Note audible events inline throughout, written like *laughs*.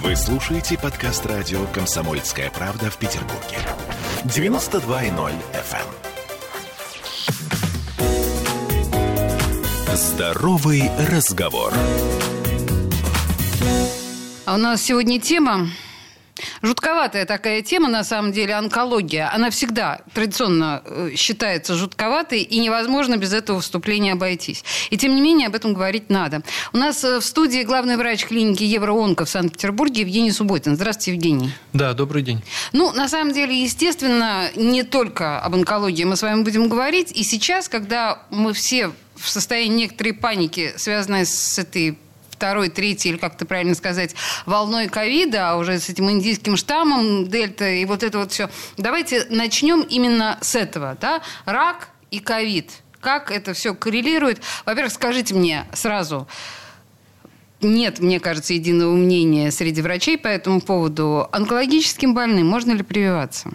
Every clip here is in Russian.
Вы слушаете подкаст радио «Комсомольская правда» в Петербурге. 92.0 FM. эм. Здоровый разговор. А у нас сегодня тема Жутковатая такая тема, на самом деле, онкология. Она всегда традиционно э, считается жутковатой, и невозможно без этого вступления обойтись. И тем не менее, об этом говорить надо. У нас э, в студии главный врач клиники Евроонко в Санкт-Петербурге Евгений Субботин. Здравствуйте, Евгений. Да, добрый день. Ну, на самом деле, естественно, не только об онкологии мы с вами будем говорить. И сейчас, когда мы все в состоянии некоторой паники, связанной с этой второй, третьей, или как то правильно сказать, волной ковида, а уже с этим индийским штаммом, дельта и вот это вот все. Давайте начнем именно с этого. Да? Рак и ковид. Как это все коррелирует? Во-первых, скажите мне сразу, нет, мне кажется, единого мнения среди врачей по этому поводу. Онкологическим больным можно ли прививаться?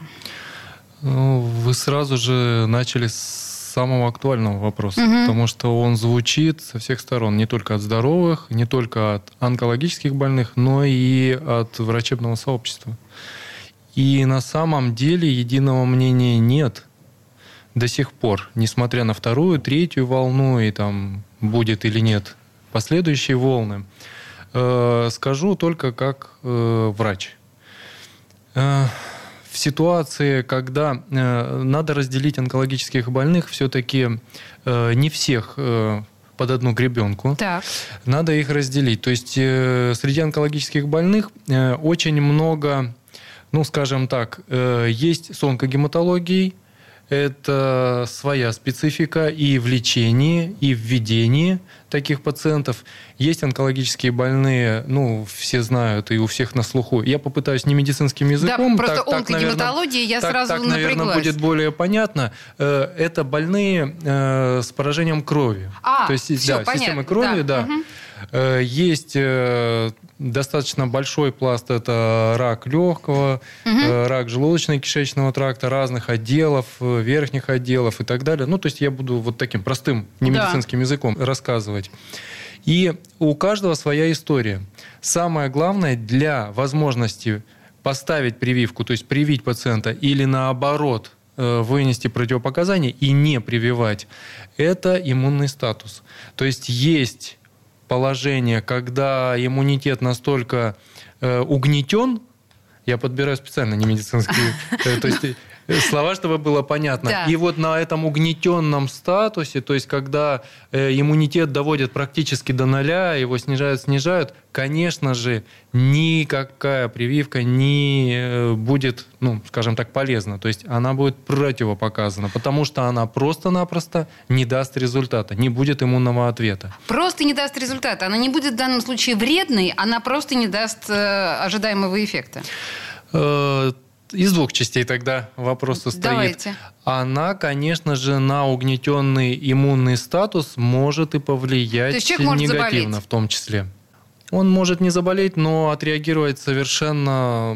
Ну, вы сразу же начали с самого актуального вопроса, угу. потому что он звучит со всех сторон, не только от здоровых, не только от онкологических больных, но и от врачебного сообщества. И на самом деле единого мнения нет до сих пор, несмотря на вторую, третью волну и там будет или нет последующие волны. Э, скажу только как э, врач. Э, в ситуации, когда э, надо разделить онкологических больных, все-таки э, не всех э, под одну гребенку. Так. Надо их разделить. То есть э, среди онкологических больных э, очень много, ну, скажем так, э, есть с онкогематологией, это своя специфика и в лечении, и в ведении таких пациентов. Есть онкологические больные, ну, все знают, и у всех на слуху. Я попытаюсь не медицинским языком. Да, просто так, онкогематология я так, сразу так, наверное, будет более понятно. Э, это больные э, с поражением крови. А, То есть, все, да, системы крови, да. да. Угу. Есть достаточно большой пласт. Это рак легкого, угу. рак желудочно-кишечного тракта, разных отделов, верхних отделов и так далее. Ну, то есть я буду вот таким простым немедицинским да. языком рассказывать. И у каждого своя история. Самое главное для возможности поставить прививку, то есть привить пациента или наоборот э, вынести противопоказания и не прививать, это иммунный статус. То есть есть положение, когда иммунитет настолько э, угнетен, я подбираю специально не медицинские, *laughs* э, то есть слова, чтобы было понятно. Да. И вот на этом угнетенном статусе, то есть когда э, иммунитет доводят практически до нуля, его снижают, снижают, конечно же, никакая прививка не э, будет, ну, скажем так, полезна. То есть она будет противопоказана, потому что она просто-напросто не даст результата, не будет иммунного ответа. Просто не даст результата. Она не будет в данном случае вредной, она просто не даст э, ожидаемого эффекта. Из двух частей тогда вопрос состоит. Давайте. Она, конечно же, на угнетенный иммунный статус может и повлиять негативно может в том числе. Он может не заболеть, но отреагировать совершенно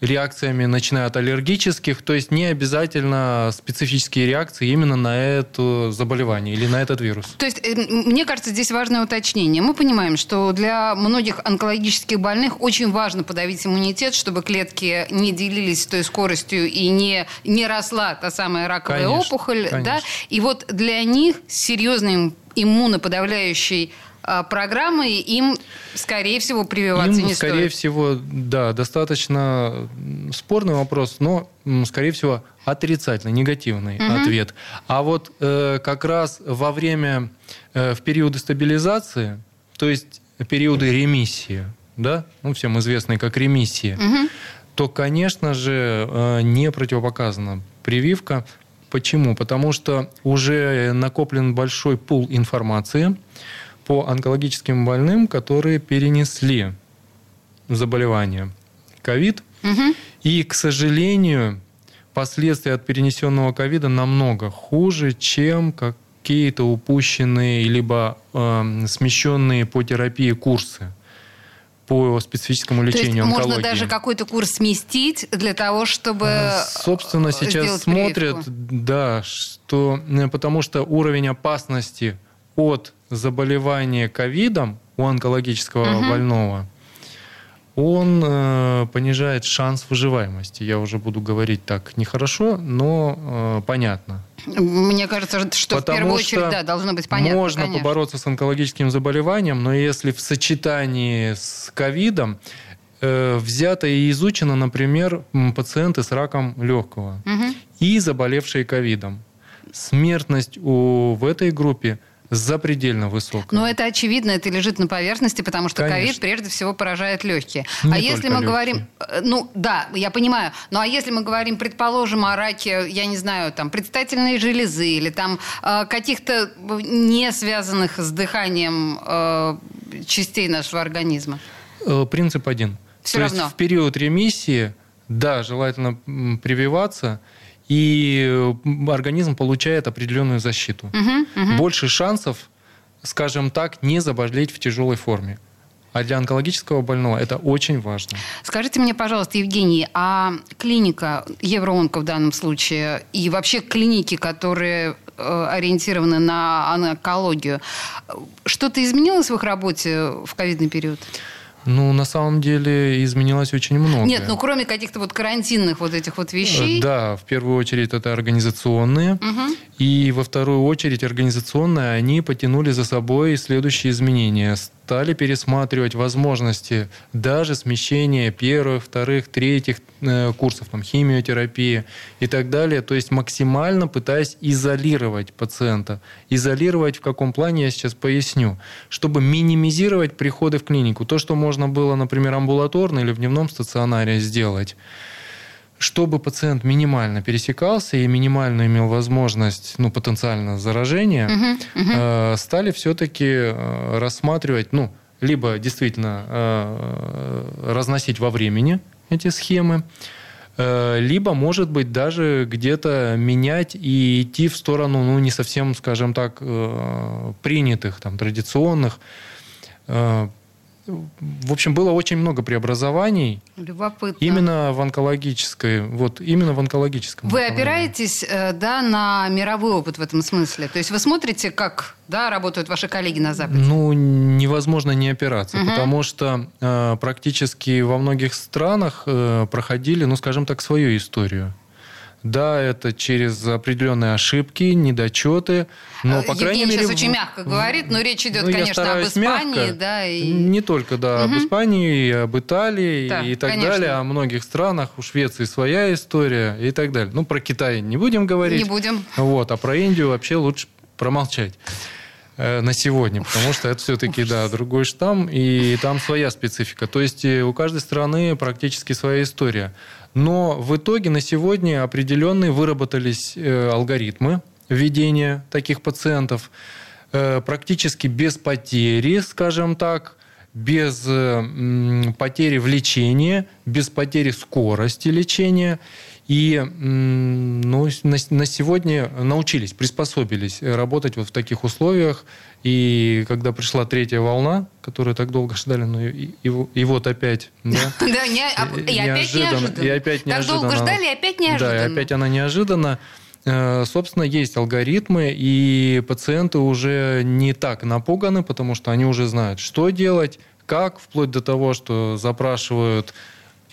реакциями, начиная от аллергических, то есть не обязательно специфические реакции именно на это заболевание или на этот вирус. То есть, э, мне кажется, здесь важное уточнение. Мы понимаем, что для многих онкологических больных очень важно подавить иммунитет, чтобы клетки не делились той скоростью и не, не росла та самая раковая конечно, опухоль. Конечно. Да? И вот для них серьезным иммуноподавляющей а, программы, им, скорее всего, прививаться им, не скорее стоит. всего, да, достаточно спорный вопрос, но, скорее всего, отрицательный, негативный угу. ответ. А вот э, как раз во время, э, в периоды стабилизации, то есть периоды ремиссии, да, ну, всем известные как ремиссии, угу. то, конечно же, э, не противопоказана прививка. Почему? Потому что уже накоплен большой пул информации, по онкологическим больным, которые перенесли заболевание ковид. Угу. И, к сожалению, последствия от перенесенного ковида намного хуже, чем какие-то упущенные либо э, смещенные по терапии курсы по специфическому лечению То есть онкологии. Можно даже какой-то курс сместить для того, чтобы э, Собственно, сейчас смотрят, прививку. да, что э, потому что уровень опасности от заболевания ковидом у онкологического угу. больного он э, понижает шанс выживаемости. Я уже буду говорить так нехорошо, но э, понятно. Мне кажется, что Потому в первую очередь да, должно быть понятно. Можно конечно. побороться с онкологическим заболеванием, но если в сочетании с ковидом э, взято и изучено, например, пациенты с раком легкого угу. и заболевшие ковидом. Смертность у, в этой группе – запредельно высокая. Но это очевидно, это лежит на поверхности, потому что ковид прежде всего поражает легкие. Не а если мы легкие. говорим, э, ну да, я понимаю, ну а если мы говорим, предположим, о раке, я не знаю, там предстательной железы или там э, каких-то не связанных с дыханием э, частей нашего организма? Принцип один. Все То равно. есть в период ремиссии, да, желательно прививаться, и организм получает определенную защиту. Угу, угу. Больше шансов, скажем так, не заболеть в тяжелой форме. А для онкологического больного это очень важно. Скажите мне, пожалуйста, Евгений, а клиника Евроонко в данном случае и вообще клиники, которые э, ориентированы на онкологию, что-то изменилось в их работе в ковидный период? Ну, на самом деле изменилось очень много. Нет, ну кроме каких-то вот карантинных вот этих вот вещей. Э, да, в первую очередь это организационные. Угу. И во вторую очередь организационные, они потянули за собой следующие изменения. Стали пересматривать возможности даже смещения первых, вторых, третьих э, курсов, там, химиотерапии и так далее. То есть максимально пытаясь изолировать пациента. Изолировать в каком плане, я сейчас поясню. Чтобы минимизировать приходы в клинику. То, что можно было, например, амбулаторно или в дневном стационаре сделать чтобы пациент минимально пересекался и минимально имел возможность, ну, потенциально заражения, uh-huh, uh-huh. Э, стали все-таки э, рассматривать, ну, либо действительно э, разносить во времени эти схемы, э, либо, может быть, даже где-то менять и идти в сторону, ну, не совсем, скажем так, э, принятых, там, традиционных в общем, было очень много преобразований. Любопытно. Именно в онкологической, вот именно в онкологическом. Вы опираетесь, э, да, на мировой опыт в этом смысле? То есть вы смотрите, как, да, работают ваши коллеги на Западе? Ну, невозможно не опираться, Угу. потому что э, практически во многих странах э, проходили, ну, скажем так, свою историю. Да, это через определенные ошибки, недочеты, но, по Евгений крайней мере... сейчас очень мягко говорит, но речь идет, Ну, конечно, об Испании, мягко. да, и... Не только, да, об Мгм. Испании, и об Италии Да, и так конечно. далее, о многих странах, у Швеции своя история и так далее. Ну, про Китай не будем говорить. Не будем. Вот, а про Индию вообще лучше промолчать э, на сегодня, потому что это все-таки, да, другой штамм, и там своя специфика. То есть э, у каждой страны практически своя история. Но в итоге на сегодня определенные выработались э, алгоритмы введения таких пациентов э, практически без потери, скажем так, без э, потери в лечении, без потери скорости лечения. И ну, на сегодня научились, приспособились работать вот в таких условиях. И когда пришла третья волна, которую так долго ждали, ну и, и, и вот опять, да, *laughs* Да, а- и опять неожиданно. И опять неожиданно. Так долго ждали, и опять неожиданно. Да, и опять она неожиданно. Э, Собственно, есть алгоритмы, и пациенты уже не так напуганы, потому что они уже знают, что делать, как, вплоть до того, что запрашивают э,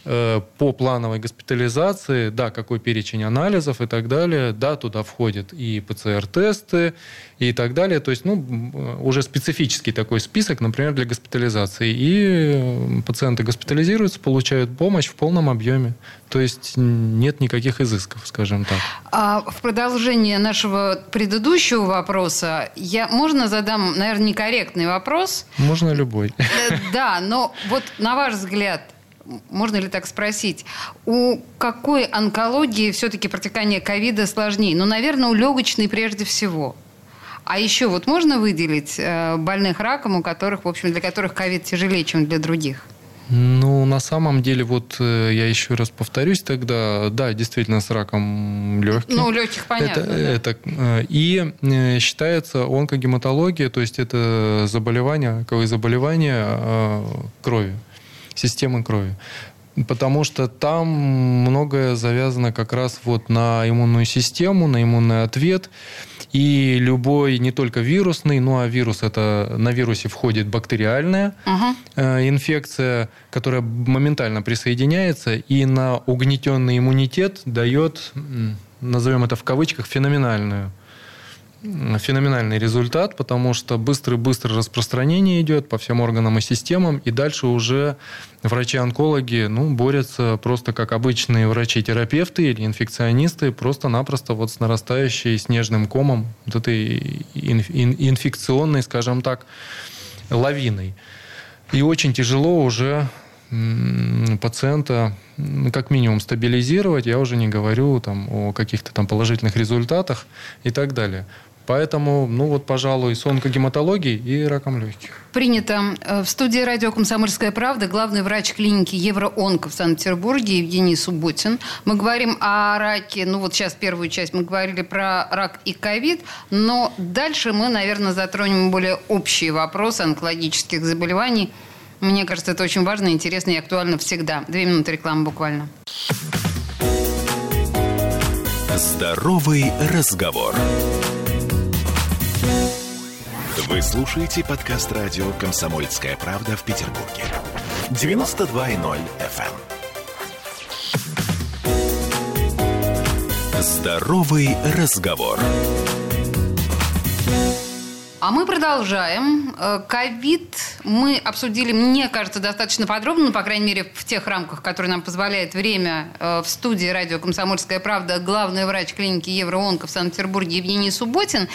по плановой госпитализации, да, какой перечень анализов и так далее, да, туда входят и ПЦР-тесты и так далее, то есть, ну, уже специфический такой список, например, для госпитализации, и э, пациенты госпитализируются, получают помощь в полном объеме, то есть нет никаких изысков, скажем так. А в продолжение нашего предыдущего вопроса, я, можно задам, наверное, некорректный вопрос? Можно любой. Э, Да, но вот на ваш взгляд, можно ли так спросить, у какой онкологии все-таки протекание ковида сложнее? Ну, наверное, у легочной прежде всего. А еще вот можно выделить э, больных раком, у которых, в общем, для которых ковид тяжелее, чем для других? Ну, на самом деле, вот э, я еще раз повторюсь тогда, да, действительно, с раком легких. Ну, легких понятно. Это, да. это, э, и считается онкогематология, то есть это заболевание, какое заболевание э, крови, системы крови. Потому что там многое завязано как раз вот на иммунную систему, на иммунный ответ. И любой, не только вирусный, ну а вирус это на вирусе входит бактериальная Ага. э, инфекция, которая моментально присоединяется и на угнетенный иммунитет дает, назовем это в кавычках, феноменальную феноменальный результат, потому что быстрое-быстрое распространение идет по всем органам и системам, и дальше уже врачи-онкологи ну, борются просто как обычные врачи-терапевты или инфекционисты, просто-напросто вот с нарастающей снежным комом, вот этой инф- ин- инфекционной, скажем так, лавиной. И очень тяжело уже пациента как минимум стабилизировать, я уже не говорю там, о каких-то там положительных результатах и так далее. Поэтому, ну вот, пожалуй, с онкогематологией и раком легких. Принято. Э, В студии радио «Комсомольская правда» главный врач клиники «Евроонко» в Санкт-Петербурге Евгений Субботин. Мы говорим о раке, ну вот сейчас первую часть мы говорили про рак и ковид, но дальше мы, наверное, затронем более общие вопросы онкологических заболеваний. Мне кажется, это очень важно, интересно и актуально всегда. Две минуты рекламы буквально. Здоровый разговор. Вы слушаете подкаст радио «Комсомольская правда» в Петербурге. 92.0 FM. Здоровый разговор. А мы продолжаем. Э, Ковид мы обсудили, мне кажется, достаточно подробно, ну, по крайней мере, в тех рамках, которые нам позволяет время. Э, В студии радио «Комсомольская правда» главный врач клиники Евроонко в Санкт-Петербурге Евгений Субботин.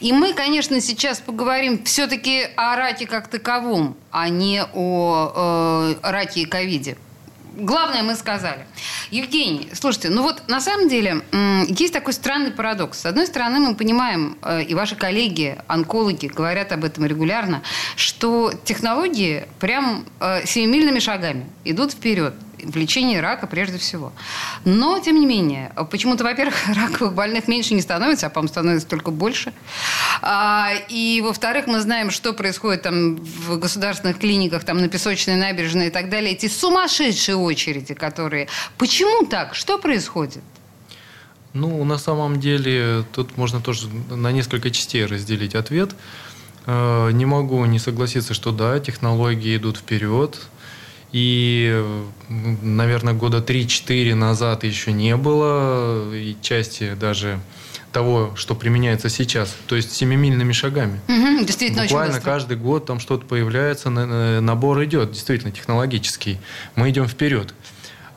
И мы, конечно, сейчас поговорим все-таки о раке как таковом, а не о э, раке и ковиде. Главное мы сказали. Евгений, слушайте, ну вот на самом деле есть такой странный парадокс. С одной стороны, мы понимаем, э, и ваши коллеги, онкологи, говорят об этом регулярно, что технологии прям э, семимильными шагами идут вперед в лечении рака прежде всего. Но, тем не менее, почему-то, во-первых, *laughs* раковых больных меньше не становится, а, по-моему, становится только больше. А, и, во-вторых, мы знаем, что происходит там в государственных клиниках, там на Песочной набережной и так далее. Эти сумасшедшие очереди, которые... Почему так? Что происходит? Ну, на самом деле, тут можно тоже на несколько частей разделить ответ. Э, Не могу не согласиться, что да, технологии идут вперед. И, наверное, года 3-4 назад еще не было и части даже того, что применяется сейчас. То есть семимильными шагами. Мгм, действительно, Буквально очень быстро. каждый год там что-то появляется, на- на- набор идет, действительно технологический. Мы идем вперед.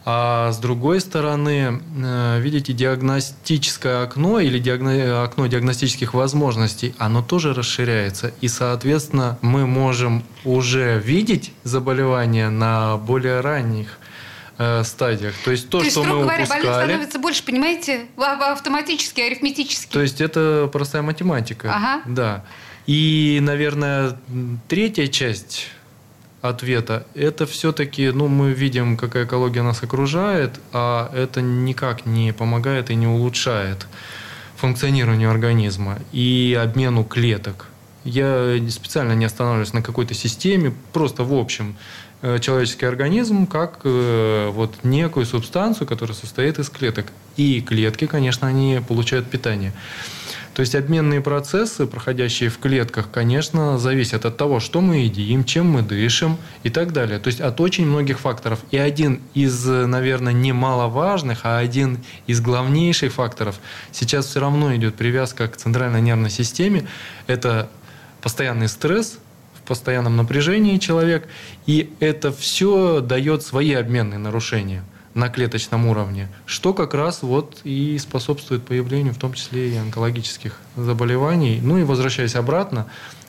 А с другой стороны, э, видите, диагностическое окно или диагно- окно диагностических возможностей, оно тоже расширяется. И, соответственно, мы можем уже видеть заболевания на более ранних э, стадиях. То есть то, То есть, что мы говоря, больных упускали. становится больше, понимаете, автоматически, арифметически. То есть это простая математика. Ага. Да. И, наверное, третья часть ответа это все-таки, ну, мы видим, какая экология нас окружает, а это никак не помогает и не улучшает функционированию организма и обмену клеток. Я специально не останавливаюсь на какой-то системе, просто в общем э, человеческий организм как э, вот некую субстанцию, которая состоит из клеток. И клетки, конечно, они получают питание. То есть обменные процессы, проходящие в клетках, конечно, зависят от того, что мы едим, чем мы дышим и так далее. То есть от очень многих факторов. И один из, наверное, немаловажных, а один из главнейших факторов, сейчас все равно идет привязка к центральной нервной системе, это постоянный стресс, в постоянном напряжении человек, и это все дает свои обменные нарушения на клеточном уровне, что как раз вот и способствует появлению в том числе и онкологических заболеваний. Ну и возвращаясь обратно,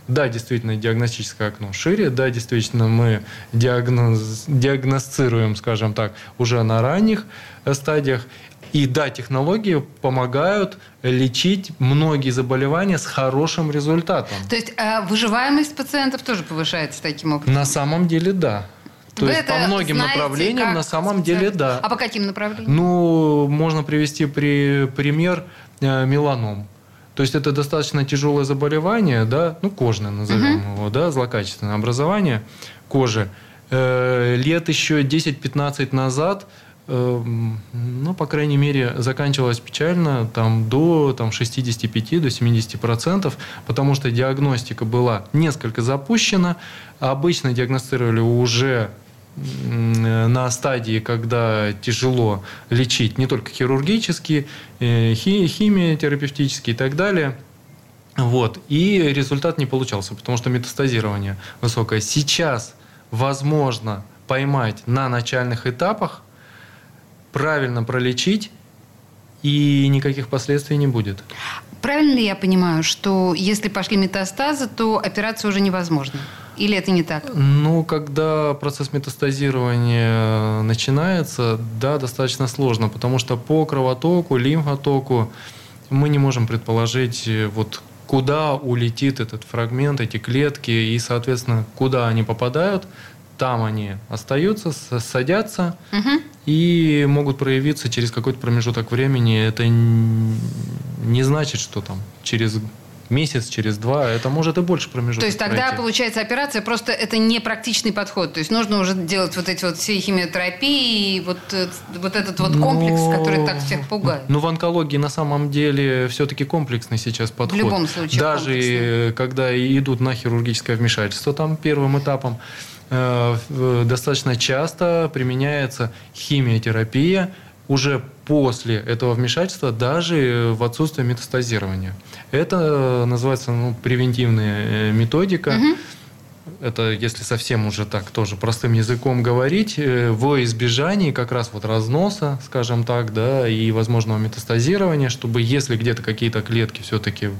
да, действительно, диагностическое окно шире, да, действительно, мы диагноз, диагностируем, скажем так, уже на ранних стадиях, и да, технологии помогают лечить многие заболевания с хорошим результатом. То есть э, выживаемость пациентов тоже повышается таким образом? На самом деле, да. То Вы есть по многим знаете направлениям как на самом деле да. А по каким направлениям? Ну, можно привести при, пример э, меланом. То есть это достаточно тяжелое заболевание, да, ну, кожное назовем его, да, злокачественное образование кожи. Э, лет еще 10-15 назад Эм, ну, по крайней мере, заканчивалась печально там, до там, 65 до 70 процентов, потому что диагностика была несколько запущена. Обычно диагностировали уже на стадии, когда тяжело лечить не только хирургически, э, химия терапевтические и так далее. Вот. И результат не получался, потому что метастазирование высокое. Сейчас возможно поймать на начальных этапах правильно пролечить, и никаких последствий не будет. Правильно ли я понимаю, что если пошли метастазы, то операция уже невозможна? Или это не так? Ну, когда процесс метастазирования начинается, да, достаточно сложно, потому что по кровотоку, лимфотоку мы не можем предположить, вот куда улетит этот фрагмент, эти клетки, и, соответственно, куда они попадают, там они остаются, садятся угу. и могут проявиться через какой-то промежуток времени. Это не значит, что там через месяц, через два, это может и больше промежуток. То есть тогда, пройти. получается, операция просто это не практичный подход. То есть нужно уже делать вот эти вот все химиотерапии, вот, э, вот этот вот комплекс, Но... который так всех пугает. Ну, в онкологии на самом деле все-таки комплексный сейчас подход. В любом случае Даже комплексный. когда идут на хирургическое вмешательство там первым этапом, Э, достаточно часто применяется химиотерапия уже после этого вмешательства, даже в отсутствие метастазирования. Это называется ну, превентивная э, методика. Угу. Это, если совсем уже так тоже простым языком говорить, э, во избежании как раз вот разноса, скажем так, да, и возможного метастазирования, чтобы если где-то какие-то клетки все-таки,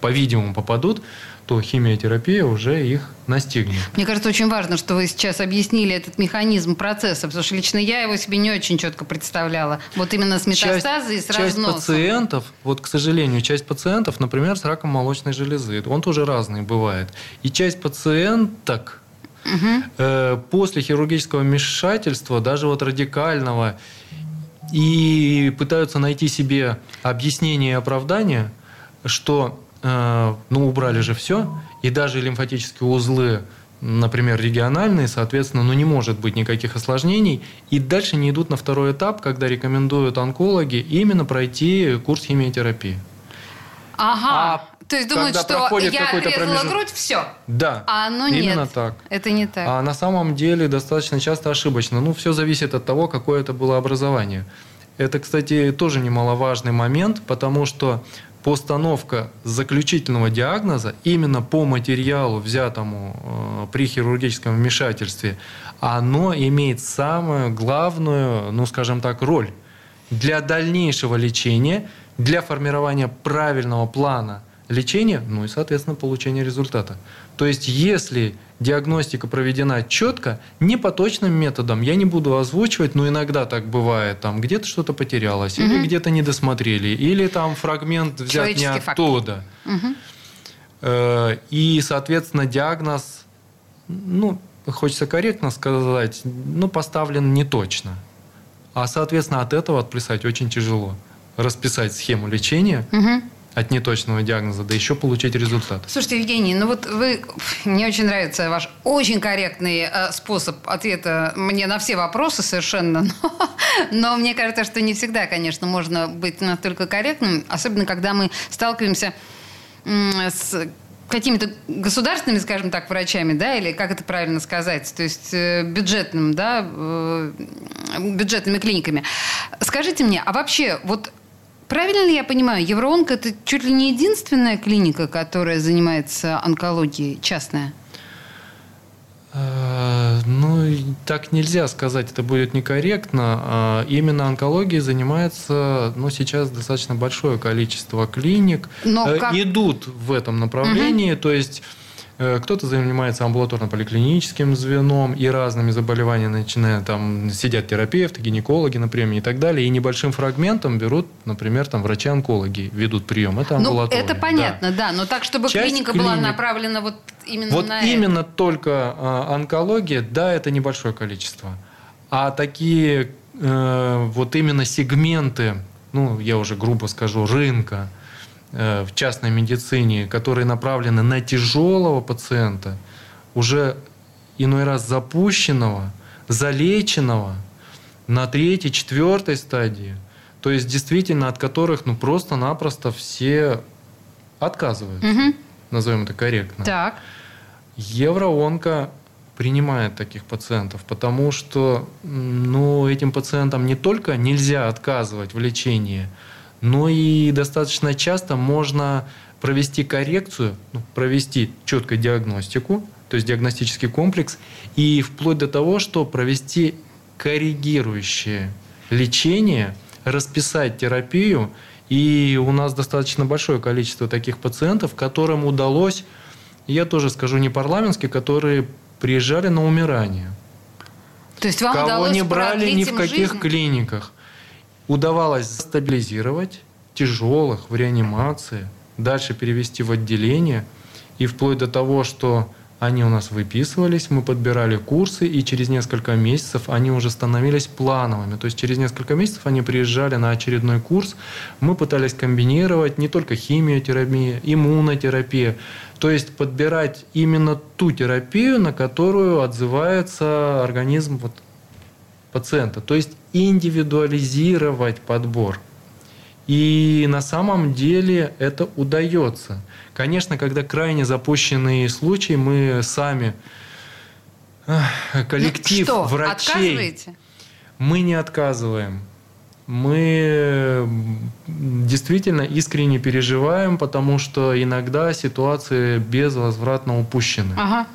по-видимому, попадут, то химиотерапия уже их настигнет. Мне кажется, очень важно, что вы сейчас объяснили этот механизм процесса, потому что лично я его себе не очень четко представляла. Вот именно с метастазой часть, и с часть разносом. пациентов, вот, к сожалению, часть пациентов, например, с раком молочной железы, он тоже разный бывает. И часть пациенток угу. после хирургического вмешательства, даже вот радикального, и пытаются найти себе объяснение и оправдание, что ну, убрали же все, и даже лимфатические узлы, например, региональные, соответственно, ну, не может быть никаких осложнений, и дальше не идут на второй этап, когда рекомендуют онкологи именно пройти курс химиотерапии. Ага. А то есть думают, что я резала промежут... грудь, все. Да. А оно именно нет. так. Это не так. А на самом деле достаточно часто ошибочно. Ну, все зависит от того, какое это было образование. Это, кстати, тоже немаловажный момент, потому что постановка заключительного диагноза именно по материалу, взятому э, при хирургическом вмешательстве, оно имеет самую главную, ну скажем так, роль для дальнейшего лечения, для формирования правильного плана лечения, ну и, соответственно, получения результата. То есть, если диагностика проведена четко, не по точным методам, я не буду озвучивать, но иногда так бывает, там где-то что-то потерялось, угу. или где-то не досмотрели, или там фрагмент взят не оттуда. Угу. И, соответственно, диагноз, ну, хочется корректно сказать, ну, поставлен не точно. А, соответственно, от этого отплясать очень тяжело. Расписать схему лечения угу от неточного диагноза, да еще получить результат. Слушайте, Евгений, ну вот вы, *laughs* мне очень нравится ваш очень корректный э, способ ответа мне на все вопросы совершенно, *laughs* но, но мне кажется, что не всегда, конечно, можно быть настолько корректным, особенно когда мы сталкиваемся с какими-то государственными, скажем так, врачами, да, или как это правильно сказать, то есть э, бюджетным, да, э, бюджетными клиниками. Скажите мне, а вообще вот Правильно ли я понимаю, Евроонк – это чуть ли не единственная клиника, которая занимается онкологией, частная? Э, ну, так нельзя сказать, это будет некорректно. А именно онкологией занимается, ну, сейчас достаточно большое количество клиник. Но э, как... Идут в этом направлении, угу. то есть кто-то занимается амбулаторно-поликлиническим звеном и разными заболеваниями, начиная там сидят терапевты, гинекологи, например, и так далее, и небольшим фрагментом берут, например, там врачи-онкологи ведут прием. Это амбулатория. Ну, это понятно, да. да, но так, чтобы Часть клиника клиник... была направлена вот именно вот на именно это. только э, онкология, да, это небольшое количество. А такие э, вот именно сегменты, ну, я уже грубо скажу, рынка, Э, в частной медицине, которые направлены на тяжелого пациента, уже иной раз запущенного, залеченного, на третьей, четвертой стадии, то есть действительно от которых ну просто-напросто все отказываются, Мгм. назовем это корректно. Так. Евроонко принимает таких пациентов, потому что ну, этим пациентам не только нельзя отказывать в лечении, но и достаточно часто можно провести коррекцию, ну, провести четкую диагностику, то есть диагностический комплекс, и вплоть до того, что провести коррегирующее лечение, расписать терапию. И у нас достаточно большое количество таких пациентов, которым удалось, я тоже скажу не парламентски, которые приезжали на умирание. То есть вам Кого удалось не брали ни в каких жизнь? клиниках. Удавалось стабилизировать тяжелых в реанимации, дальше перевести в отделение. И вплоть до того, что они у нас выписывались, мы подбирали курсы, и через несколько месяцев они уже становились плановыми. То есть через несколько месяцев они приезжали на очередной курс. Мы пытались комбинировать не только химиотерапия, иммунотерапия. То есть подбирать именно ту терапию, на которую отзывается организм вот пациента. То есть индивидуализировать подбор. И на самом деле это удается. Конечно, когда крайне запущенные случаи, мы сами, коллектив ну, что, врачей, мы не отказываем. Мы действительно искренне переживаем, потому что иногда ситуации безвозвратно упущены. Ага.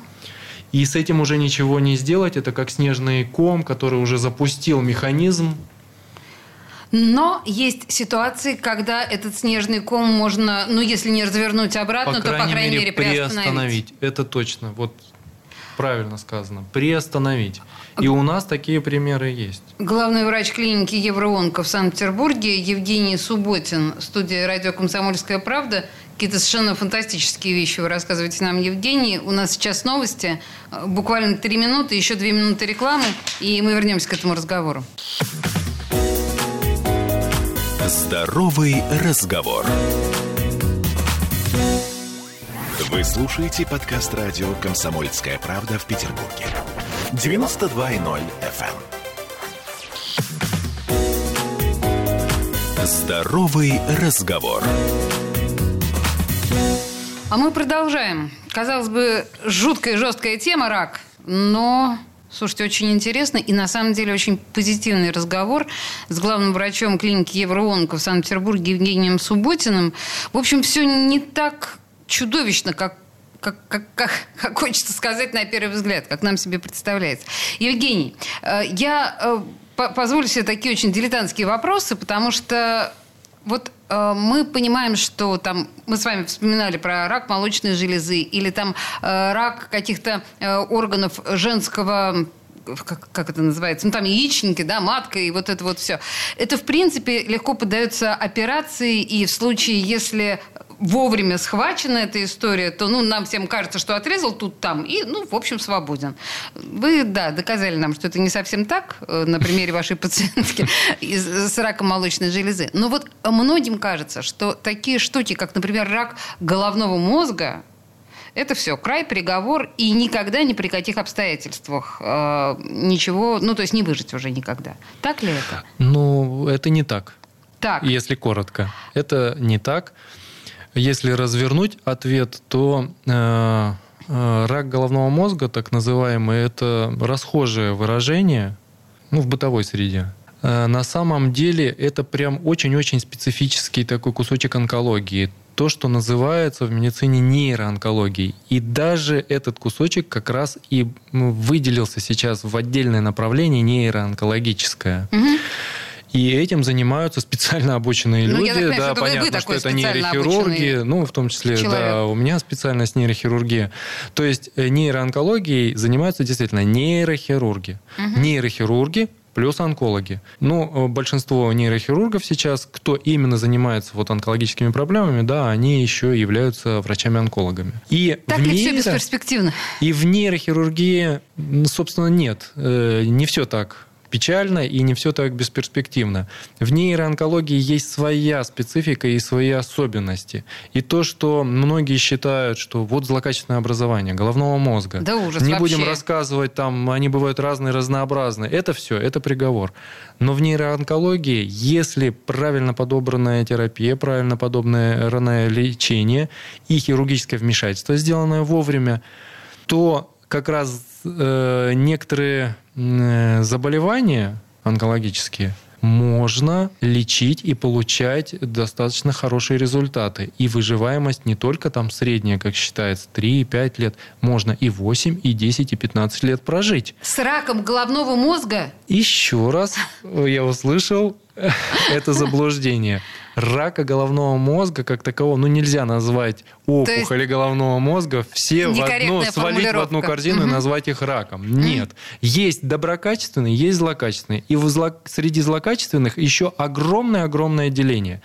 И с этим уже ничего не сделать. Это как снежный ком, который уже запустил механизм. Но есть ситуации, когда этот снежный ком можно, ну, если не развернуть обратно, то, по крайней мере, приостановить. Это точно. Вот правильно сказано. Приостановить. И у нас такие примеры есть. Главный врач клиники Евроонко в Санкт-Петербурге Евгений Субботин, студия «Радио Комсомольская правда». Какие-то совершенно фантастические вещи вы рассказываете нам, Евгений. У нас сейчас новости. Буквально три минуты, еще две минуты рекламы, и мы вернемся к этому разговору. Здоровый разговор. Вы слушаете подкаст радио «Комсомольская правда» в Петербурге. 92.0 FM. Здоровый разговор. А мы продолжаем. Казалось бы, жуткая жесткая тема рак, но Слушайте, очень интересно и на самом деле очень позитивный разговор с главным врачом клиники Евроонко в Санкт-Петербурге Евгением Субботиным. В общем, все не так чудовищно, как как, как, как, как хочется сказать на первый взгляд, как нам себе представляется. Евгений, э, я э, по- позволю себе такие очень дилетантские вопросы, потому что вот э, мы понимаем, что там мы с вами вспоминали про рак молочной железы или там э, рак каких-то э, органов женского как, как это называется, ну там яичники, да, матка и вот это вот все. Это, в принципе, легко поддается операции, и в случае, если вовремя схвачена эта история, то ну, нам всем кажется, что отрезал тут там и, ну, в общем, свободен. Вы, да, доказали нам, что это не совсем так э, на примере вашей пациентки *laughs* с раком молочной железы. Но вот многим кажется, что такие штуки, как, например, рак головного мозга, это все, край, приговор, и никогда ни при каких обстоятельствах э, ничего, ну, то есть не выжить уже никогда. Так ли это? Ну, это не так. Так. Если коротко. Это не так. Если развернуть ответ, то э, э, рак головного мозга, так называемый, это расхожее выражение ну, в бытовой среде. Э, на самом деле это прям очень-очень специфический такой кусочек онкологии. То, что называется в медицине нейроонкологией. И даже этот кусочек как раз и выделился сейчас в отдельное направление нейроонкологическое. Мгм. И этим занимаются специально обученные Ну, люди. я так понимаю, да, что понятно, что это нейрохирурги. Ну, в том числе, человек. да, у меня специальность нейрохирургия. То есть э, нейроонкологией занимаются действительно нейрохирурги. Нейрохирурги плюс онкологи. Ну, э, большинство нейрохирургов сейчас, кто именно занимается вот онкологическими проблемами, да, они еще являются врачами-онкологами. И Так в ли все нейро- бесперспективно? и в нейрохирургии, собственно, нет. Э, Не все так печально и не все так бесперспективно. В нейроонкологии есть своя специфика и свои особенности. И то, что многие считают, что вот злокачественное образование головного мозга. Да ужас Не вообще. будем рассказывать, там они бывают разные, разнообразные. Это все, это приговор. Но в нейроонкологии, если правильно подобранная терапия, правильно подобранное лечение и хирургическое вмешательство, сделанное вовремя, то как раз э, некоторые заболевания онкологические можно лечить и получать достаточно хорошие результаты. И выживаемость не только там средняя, как считается, 3-5 лет, можно и 8, и 10, и 15 лет прожить. С раком головного мозга? Еще раз я услышал это заблуждение. Рака головного мозга как такового, ну, нельзя назвать опухоли головного мозга, все в одну, свалить в одну корзину угу. и назвать их раком. Нет. Есть доброкачественные, есть злокачественные. И в зло... среди злокачественных еще огромное-огромное деление.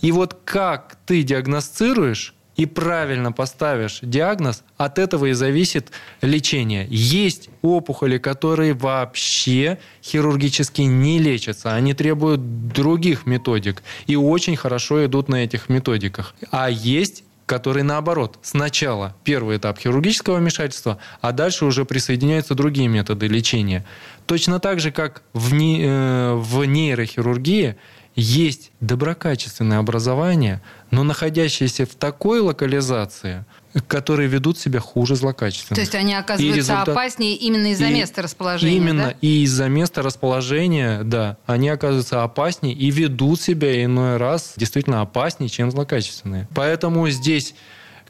И вот как ты диагностируешь и правильно поставишь диагноз, от этого и зависит лечение. Есть опухоли, которые вообще хирургически не лечатся. Они требуют других методик и очень хорошо идут на этих методиках. А есть которые наоборот, сначала первый этап хирургического вмешательства, а дальше уже присоединяются другие методы лечения. Точно так же, как в, не, э, в нейрохирургии есть доброкачественное образование, но находящиеся в такой локализации, которые ведут себя хуже злокачественных. То есть они оказываются результат... опаснее именно из-за места расположения. Именно да? и из-за места расположения, да, они оказываются опаснее и ведут себя иной раз действительно опаснее, чем злокачественные. Поэтому здесь,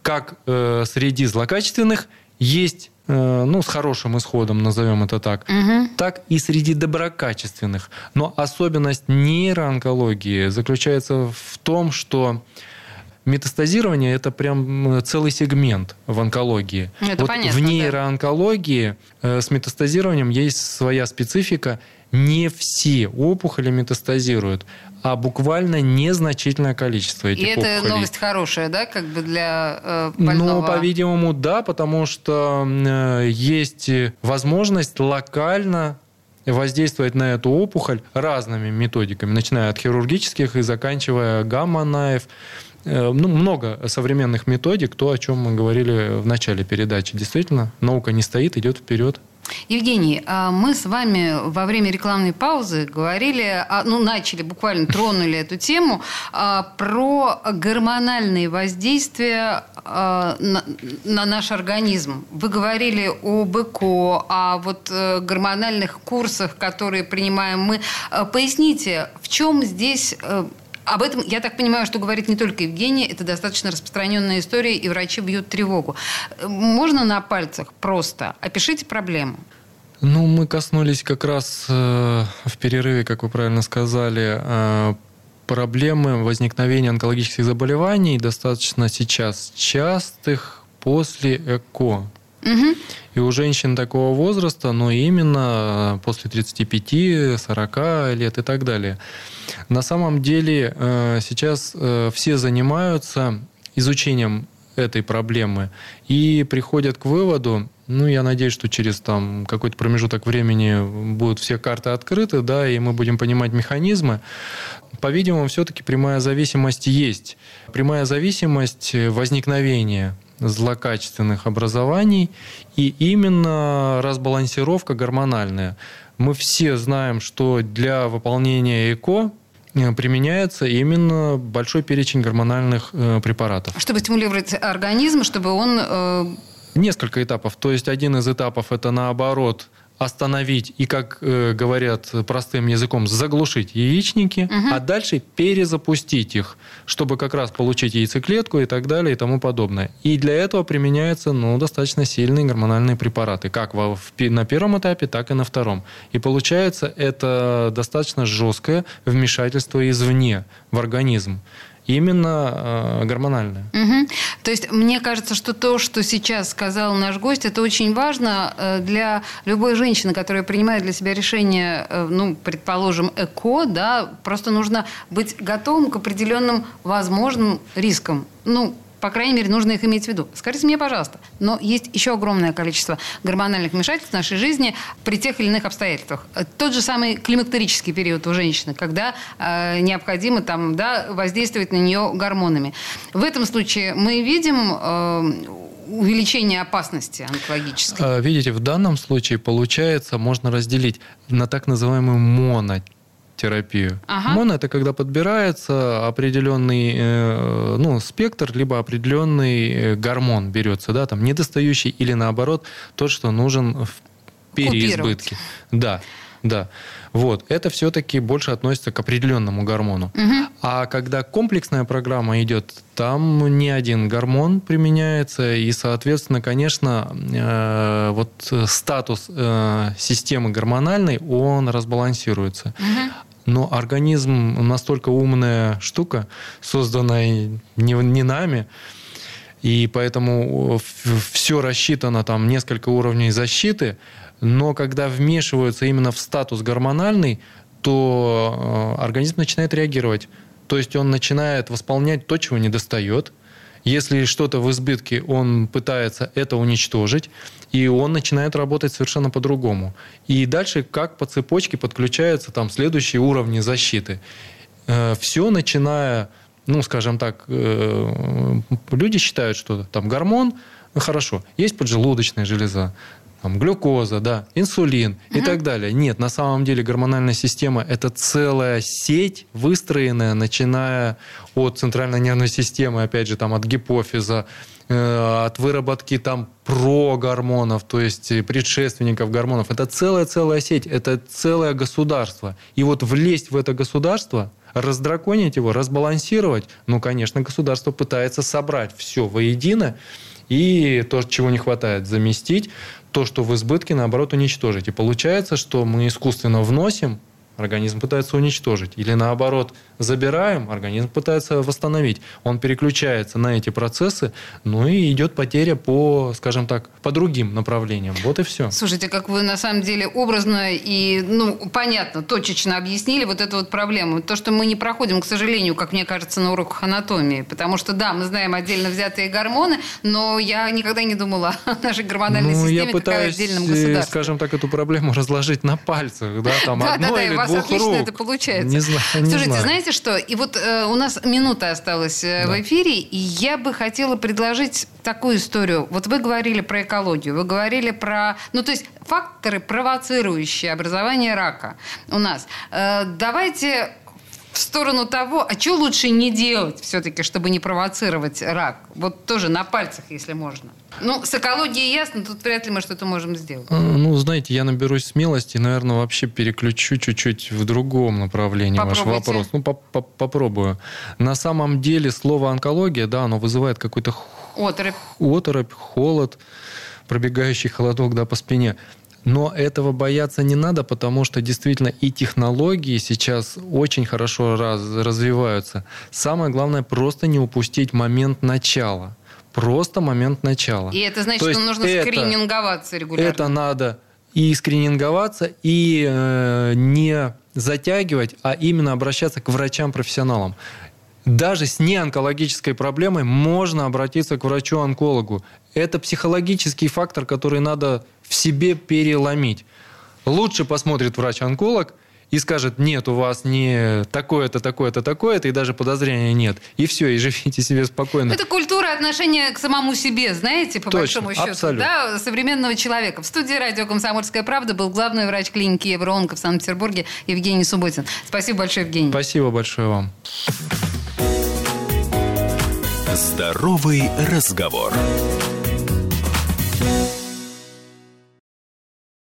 как э, среди злокачественных, есть Э, ну, с хорошим исходом, назовем это так, угу. так и среди доброкачественных. Но особенность нейроонкологии заключается в том, что метастазирование – это прям целый сегмент в онкологии. Это вот понятно, в нейроонкологии да. Э, с метастазированием есть своя специфика. Не все опухоли метастазируют а буквально незначительное количество этих И это опухолей. новость хорошая, да, как бы для э, больного? Ну, по-видимому, да, потому что э, есть возможность локально воздействовать на эту опухоль разными методиками, начиная от хирургических и заканчивая гамма-наев. Э, ну, много современных методик, то, о чем мы говорили в начале передачи. Действительно, наука не стоит, идет вперед. Евгений, а мы с вами во время рекламной паузы говорили, ну, начали, буквально тронули эту тему а, про гормональные воздействия а, на, на наш организм. Вы говорили об ЭКО, о вот э, гормональных курсах, которые принимаем мы. Поясните, в чем здесь э, об этом, я так понимаю, что говорит не только Евгений, это достаточно распространенная история, и врачи бьют тревогу. Можно на пальцах просто? Опишите проблему. Ну, мы коснулись как раз э, в перерыве, как вы правильно сказали, э, проблемы возникновения онкологических заболеваний достаточно сейчас частых после ЭКО. Угу. И у женщин такого возраста, но именно после 35-40 лет и так далее. На самом деле э, сейчас э, все занимаются изучением этой проблемы и приходят к выводу, ну, я надеюсь, что через там какой-то промежуток времени будут все карты открыты, да, и мы будем понимать механизмы. По-видимому, все-таки прямая зависимость есть. Прямая зависимость возникновения злокачественных образований и именно разбалансировка гормональная. Мы все знаем, что для выполнения ЭКО э, применяется именно большой перечень гормональных э, препаратов. Чтобы стимулировать организм, чтобы он... Э... Несколько этапов. То есть один из этапов это наоборот остановить и, как э, говорят простым языком, заглушить яичники, угу. а дальше перезапустить их, чтобы как раз получить яйцеклетку и так далее и тому подобное. И для этого применяются ну, достаточно сильные гормональные препараты, как в, в, на первом этапе, так и на втором. И получается это достаточно жесткое вмешательство извне в организм именно э, гормональная. Угу. То есть мне кажется, что то, что сейчас сказал наш гость, это очень важно э, для любой женщины, которая принимает для себя решение, э, ну, предположим, ЭКО, да, просто нужно быть готовым к определенным возможным рискам. Ну, По крайней мере, нужно их иметь в виду. Скажите мне, пожалуйста, но есть еще огромное количество гормональных вмешательств в нашей жизни при тех или иных обстоятельствах. Тот же самый климактерический период у женщины, когда э, необходимо там, да, воздействовать на нее гормонами. В этом случае мы видим э, увеличение опасности онкологической? А, видите, в данном случае получается, можно разделить на так называемую монотерапию. Ага. Моно это когда подбирается определенный э, ну, спектр, либо определенный э, гормон берется, да, там недостающий или наоборот тот, что нужен в переизбытке. Да, да. Вот. Это все-таки больше относится к определенному гормону. Угу. А когда комплексная программа идет, там не один гормон применяется, и, соответственно, конечно, э, вот статус э, системы гормональной, он разбалансируется. Угу. Но организм настолько умная штука, созданная не, не нами, и поэтому все рассчитано, там несколько уровней защиты, но когда вмешиваются именно в статус гормональный, то э, организм начинает реагировать. То есть он начинает восполнять то, чего не достает. Если что-то в избытке, он пытается это уничтожить, и он начинает работать совершенно по-другому. И дальше, как по цепочке, подключаются там следующие уровни защиты. Э, Все начиная, ну, скажем так, э, люди считают, что там гормон, ну, хорошо, есть поджелудочная железа, там, глюкоза, да, инсулин угу. и так далее. Нет, на самом деле гормональная система – это целая сеть, выстроенная, начиная от центральной нервной системы, опять же, там, от гипофиза, э, от выработки там прогормонов, то есть предшественников гормонов. Это целая-целая сеть, это целое государство. И вот влезть в это государство, раздраконить его, разбалансировать, ну, конечно, государство пытается собрать все воедино, и то, чего не хватает, заместить, то, что в избытке, наоборот, уничтожить. И получается, что мы искусственно вносим организм пытается уничтожить. Или наоборот, забираем, организм пытается восстановить. Он переключается на эти процессы, ну и идет потеря по, скажем так, по другим направлениям. Вот и все. Слушайте, как вы на самом деле образно и, ну, понятно, точечно объяснили вот эту вот проблему. То, что мы не проходим, к сожалению, как мне кажется, на уроках анатомии. Потому что, да, мы знаем отдельно взятые гормоны, но я никогда не думала *laughs* о нашей гормональной ну, системе я пытаюсь, как о отдельном государстве. скажем так, эту проблему *laughs* разложить на пальцах. Да, там *laughs* одно или вас двух отлично рук. это получается. Не знаю, не Слушайте, знаю. Знаете что? И вот э, у нас минута осталась э, да. в эфире, и я бы хотела предложить такую историю. Вот вы говорили про экологию, вы говорили про... Ну, то есть факторы, провоцирующие образование рака у нас. Э, давайте в сторону того, а что лучше не делать все-таки, чтобы не провоцировать рак? Вот тоже на пальцах, если можно. Ну, с экологией ясно, тут вряд ли мы что-то можем сделать. Ну, знаете, я наберусь смелости и, наверное, вообще переключу чуть-чуть в другом направлении Попробуйте. ваш вопрос. Ну, по -по попробую. На самом деле слово онкология, да, оно вызывает какой-то оторопь. оторопь, холод, пробегающий холодок да, по спине. Но этого бояться не надо, потому что действительно и технологии сейчас очень хорошо раз, развиваются. Самое главное просто не упустить момент начала. Просто момент начала. И это значит, То что нужно это, скрининговаться регулярно. Это надо и скрининговаться, и э, не затягивать, а именно обращаться к врачам-профессионалам. Даже с неонкологической проблемой можно обратиться к врачу-онкологу. Это психологический фактор, который надо в себе переломить. Лучше посмотрит врач-онколог и скажет, нет, у вас не такое-то, такое-то, такое-то, и даже подозрения нет. И все, и живите себе спокойно. Это культура отношения к самому себе, знаете, по Точно, большому счету, абсолютно. да, современного человека. В студии радио «Комсомольская правда» был главный врач клиники Евроонко в Санкт-Петербурге Евгений Субботин. Спасибо большое, Евгений. Спасибо большое вам. Здоровый разговор.